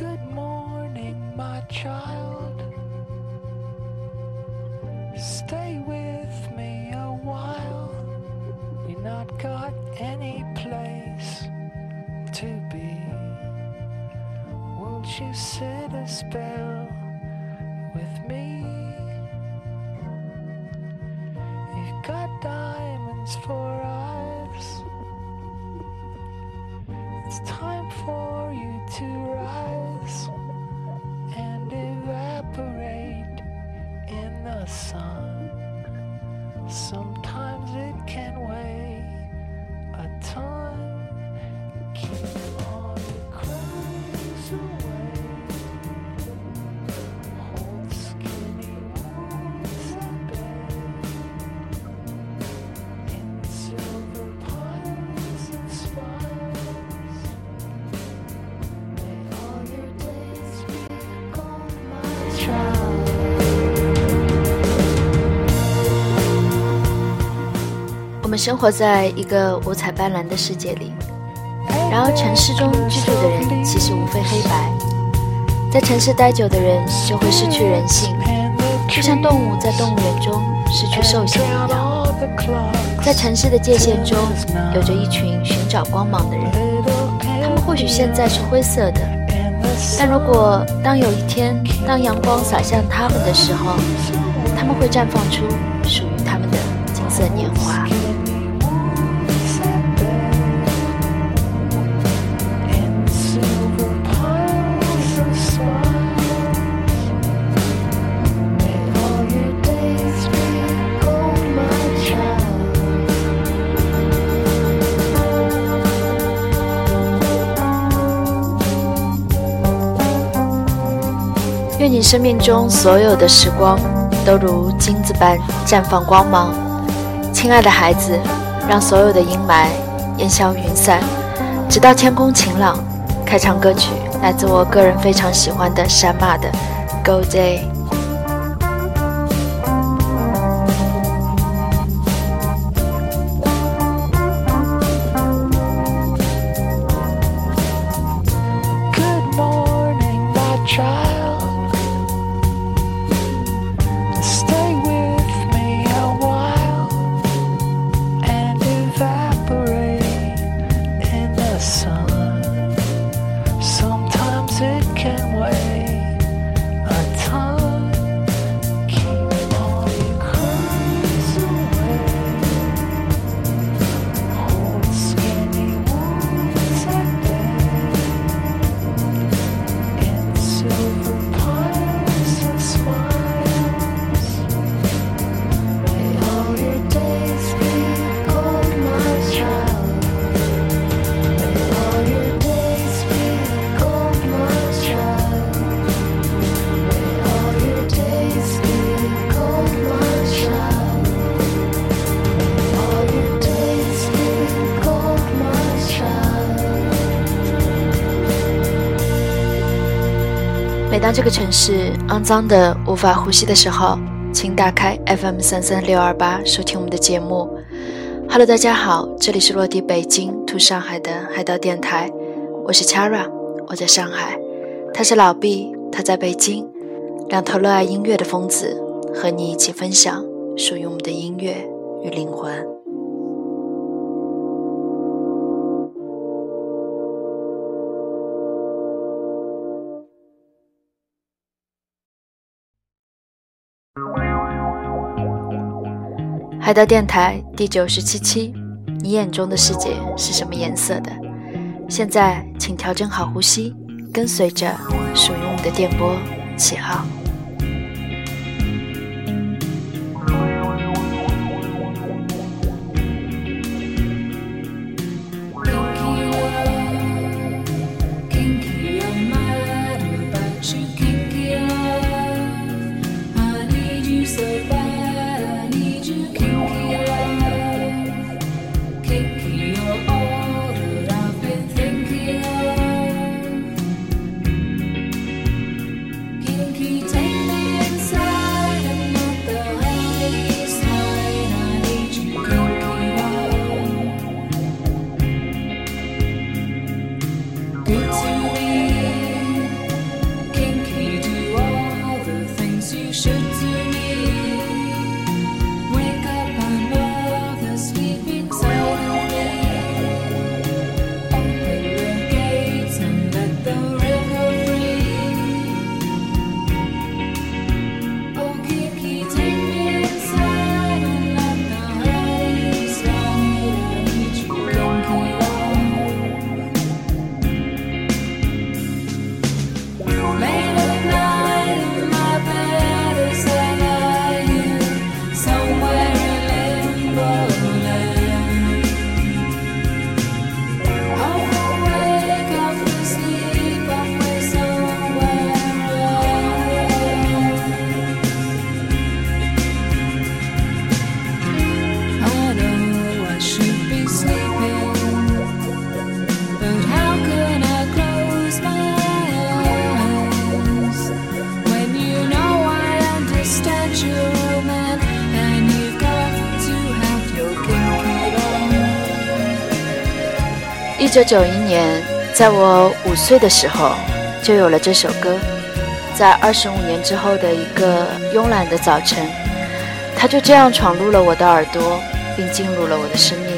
Good morning, my child. Stay with me a while. You not got any place to be. Won't you sit a spell sun. Some 生活在一个五彩斑斓的世界里，然而城市中居住的人其实无非黑白。在城市待久的人就会失去人性，就像动物在动物园中失去兽性一样。在城市的界限中，有着一群寻找光芒的人，他们或许现在是灰色的，但如果当有一天，当阳光洒向他们的时候，他们会绽放出属于他们的金色年华。你生命中所有的时光都如金子般绽放光芒，亲爱的孩子，让所有的阴霾烟消云散，直到天空晴朗。开场歌曲来自我个人非常喜欢的山马的《Go Day》。当这个城市肮脏的无法呼吸的时候，请打开 FM 三三六二八收听我们的节目。Hello，大家好，这里是落地北京 to 上海的海盗电台，我是 Chara，我在上海，他是老毕，他在北京，两头热爱音乐的疯子，和你一起分享属于我们的音乐与灵魂。来到电台第九十七期，你眼中的世界是什么颜色的？现在，请调整好呼吸，跟随着属于我们的电波起航。九九一年，在我五岁的时候，就有了这首歌。在二十五年之后的一个慵懒的早晨，它就这样闯入了我的耳朵，并进入了我的生命。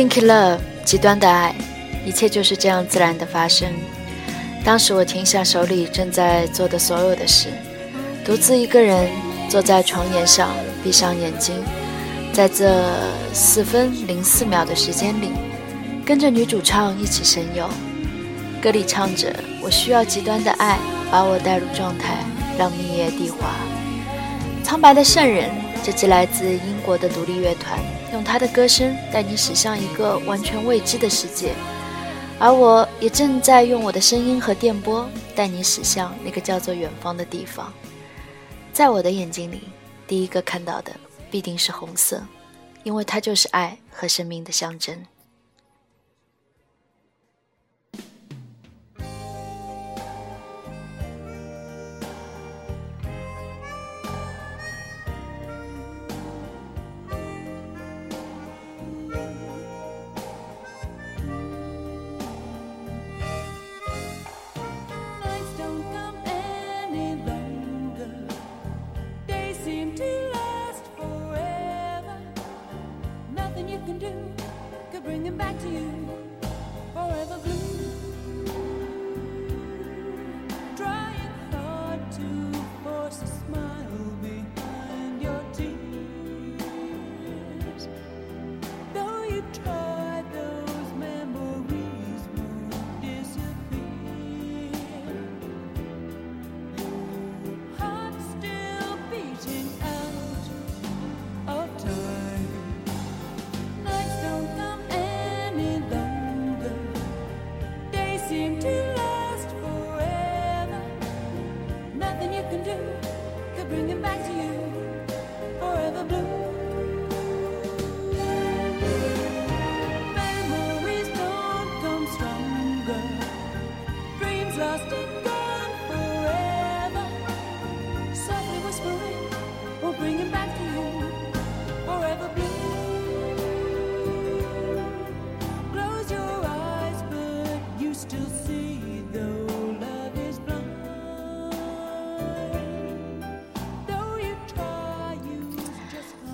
Kinky love. Kinky Love，极端的爱，一切就是这样自然的发生。当时我停下手里正在做的所有的事，独自一个人坐在床沿上，闭上眼睛，在这四分零四秒的时间里，跟着女主唱一起神游。歌里唱着：“我需要极端的爱，把我带入状态，让蜜叶地滑。”苍白的圣人，这支来自英国的独立乐团，用他的歌声带你驶向一个完全未知的世界，而我也正在用我的声音和电波带你驶向那个叫做远方的地方。在我的眼睛里，第一个看到的必定是红色，因为它就是爱和生命的象征。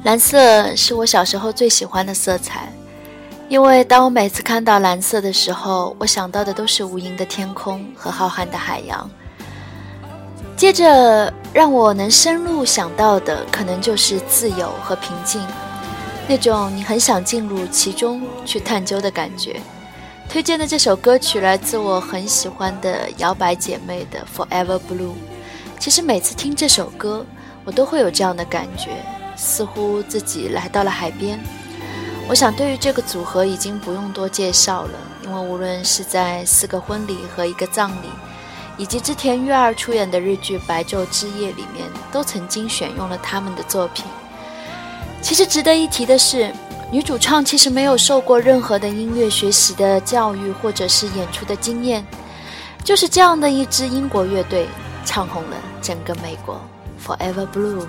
蓝色是我小时候最喜欢的色彩，因为当我每次看到蓝色的时候，我想到的都是无垠的天空和浩瀚的海洋。接着，让我能深入想到的，可能就是自由和平静，那种你很想进入其中去探究的感觉。推荐的这首歌曲来自我很喜欢的摇摆姐妹的《Forever Blue》。其实每次听这首歌，我都会有这样的感觉，似乎自己来到了海边。我想，对于这个组合已经不用多介绍了，因为无论是在《四个婚礼》和一个葬礼，以及织田裕二出演的日剧《白昼之夜》里面，都曾经选用了他们的作品。其实值得一提的是，女主唱其实没有受过任何的音乐学习的教育或者是演出的经验，就是这样的一支英国乐队唱红了整个美国，《Forever Blue》。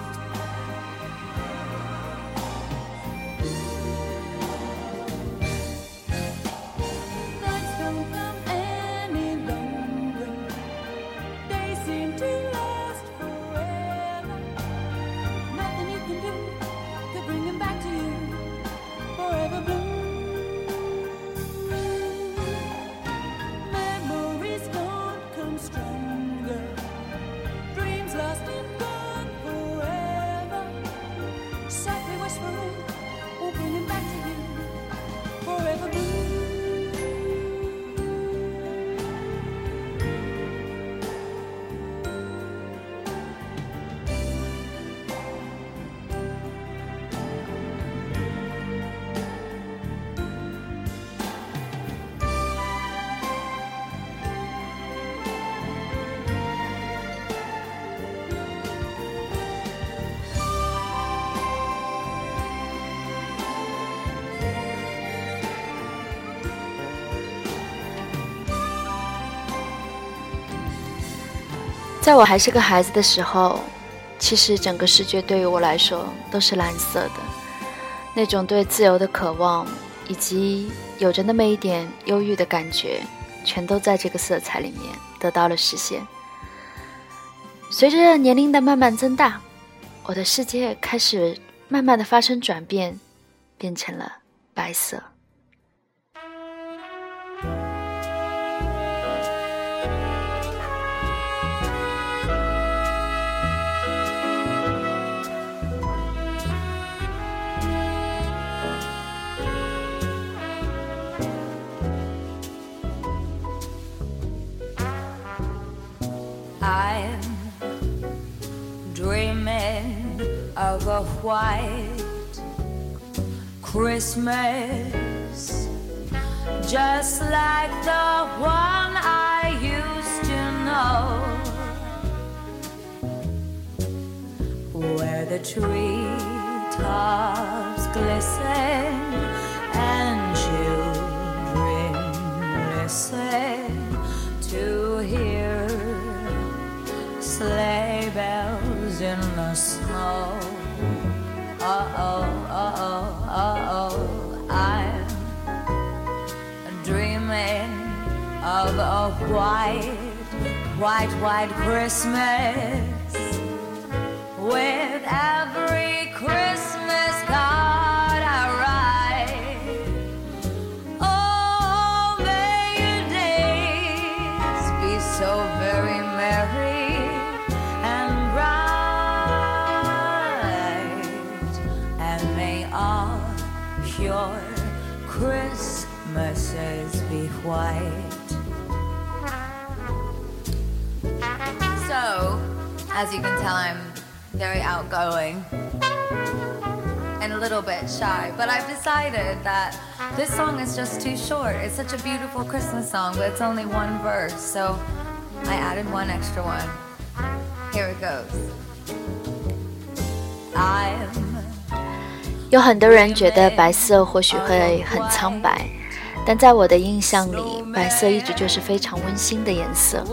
在我还是个孩子的时候，其实整个世界对于我来说都是蓝色的，那种对自由的渴望，以及有着那么一点忧郁的感觉，全都在这个色彩里面得到了实现。随着年龄的慢慢增大，我的世界开始慢慢的发生转变，变成了白色。White Christmas, just like the one I used to know, where the tree tops glisten and children listen of a white, white, white Christmas with white. So, as you can tell, I'm very outgoing and a little bit shy, but I've decided that this song is just too short. It's such a beautiful Christmas song, but it's only one verse, so I added one extra one. Here it goes. I'm 有很多人觉得白色或许会很苍白， 但在我的印象里，白色一直就是非常温馨的颜色。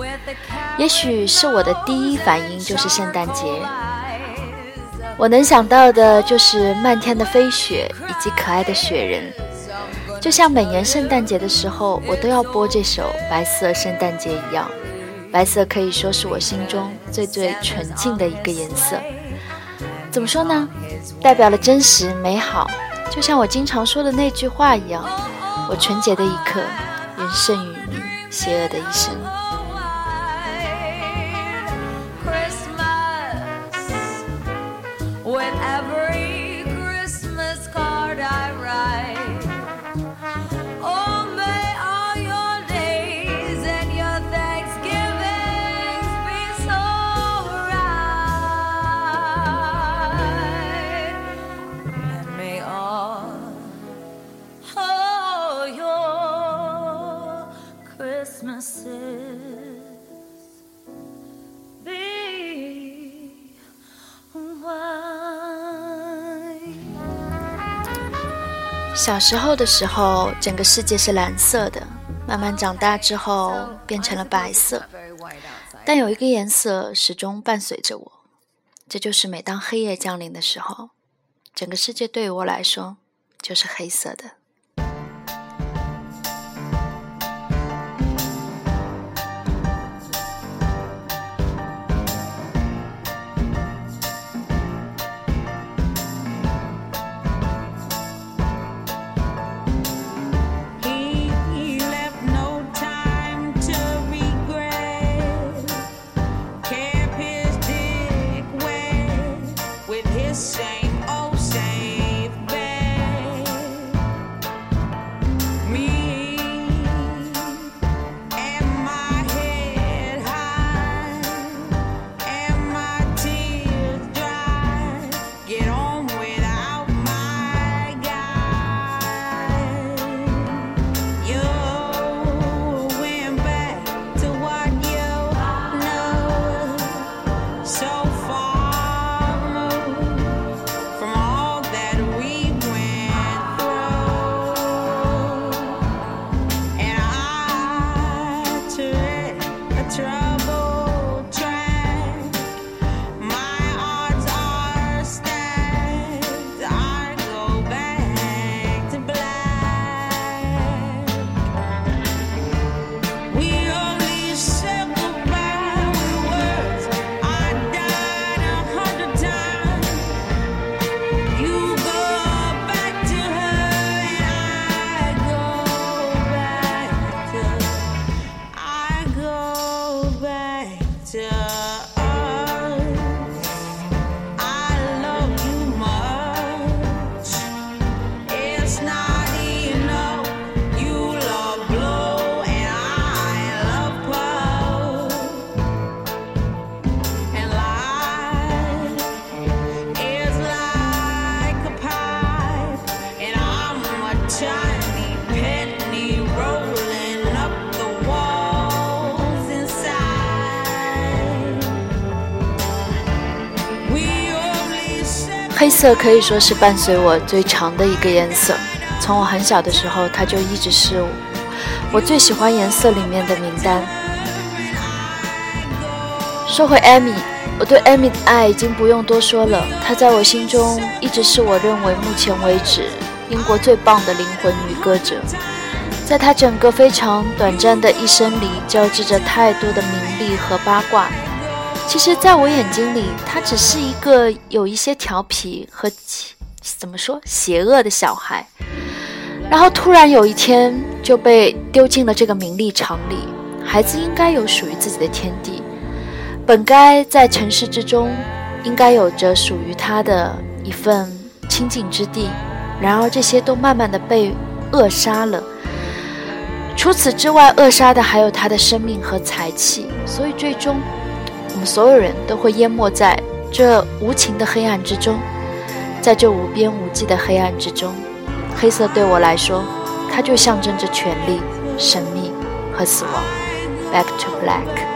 也许是我的第一反应就是圣诞节，我能想到的就是漫天的飞雪以及可爱的雪人。就像每年圣诞节的时候，我都要播这首《白色圣诞节》一样，白色可以说是我心中最最纯净的一个颜色。怎么说呢？代表了真实美好，就像我经常说的那句话一样：我纯洁的一刻，远胜于你邪恶的一生。小时候的时候，整个世界是蓝色的，慢慢长大之后变成了白色。但有一个颜色始终伴随着我，这就是每当黑夜降临的时候，整个世界对于我来说就是黑色的。色可以说是伴随我最长的一个颜色，从我很小的时候，它就一直是我最喜欢颜色里面的名单。说回艾米，我对艾米的爱已经不用多说了，她在我心中一直是我认为目前为止英国最棒的灵魂女歌者。在她整个非常短暂的一生里，交织着太多的名利和八卦。其实，在我眼睛里，他只是一个有一些调皮和怎么说邪恶的小孩。然后突然有一天就被丢进了这个名利场里。孩子应该有属于自己的天地，本该在尘世之中，应该有着属于他的一份清净之地。然而这些都慢慢的被扼杀了。除此之外，扼杀的还有他的生命和才气。所以最终，所有人都会淹没在这无情的黑暗之中，在这无边无际的黑暗之中。黑色对我来说，它就象征着权力、神秘和死亡。Back to black。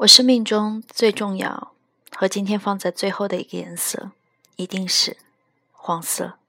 我生命中最重要和今天放在最后的一个颜色，一定是黄色。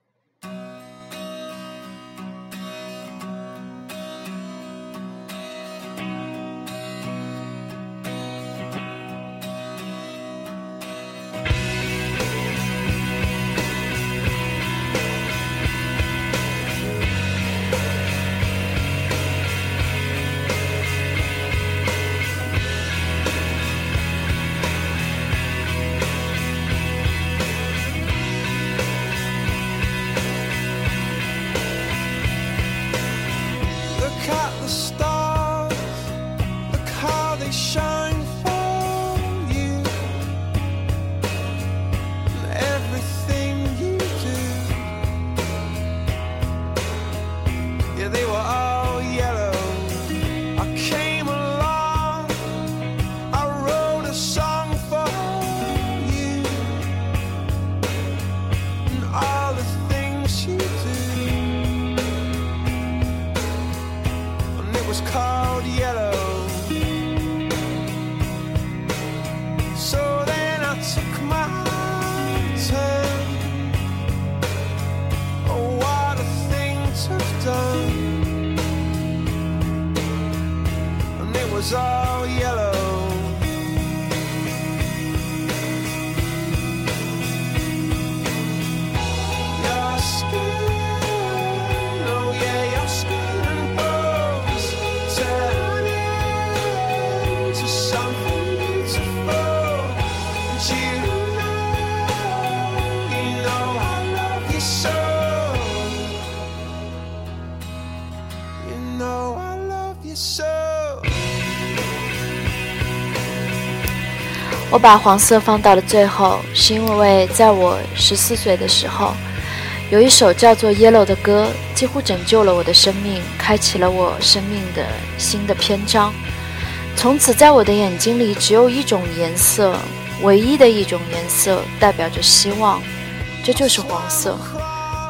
我把黄色放到了最后，是因为在我十四岁的时候，有一首叫做《Yellow》的歌，几乎拯救了我的生命，开启了我生命的新的篇章。从此，在我的眼睛里，只有一种颜色，唯一的一种颜色，代表着希望，这就是黄色，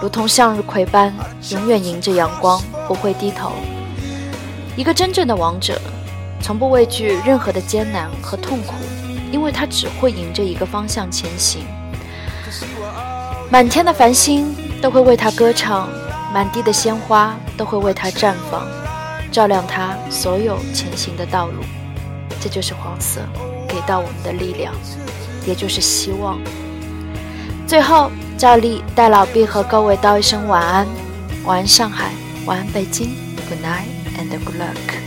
如同向日葵般，永远迎着阳光，不会低头。一个真正的王者，从不畏惧任何的艰难和痛苦。因为它只会迎着一个方向前行。满天的繁星都会为它歌唱，满地的鲜花都会为它绽放，照亮它所有前行的道路。这就是黄色给到我们的力量，也就是希望。最后，照例带老毕和各位道一声晚安，晚安上海，晚安北京，Good night and good luck。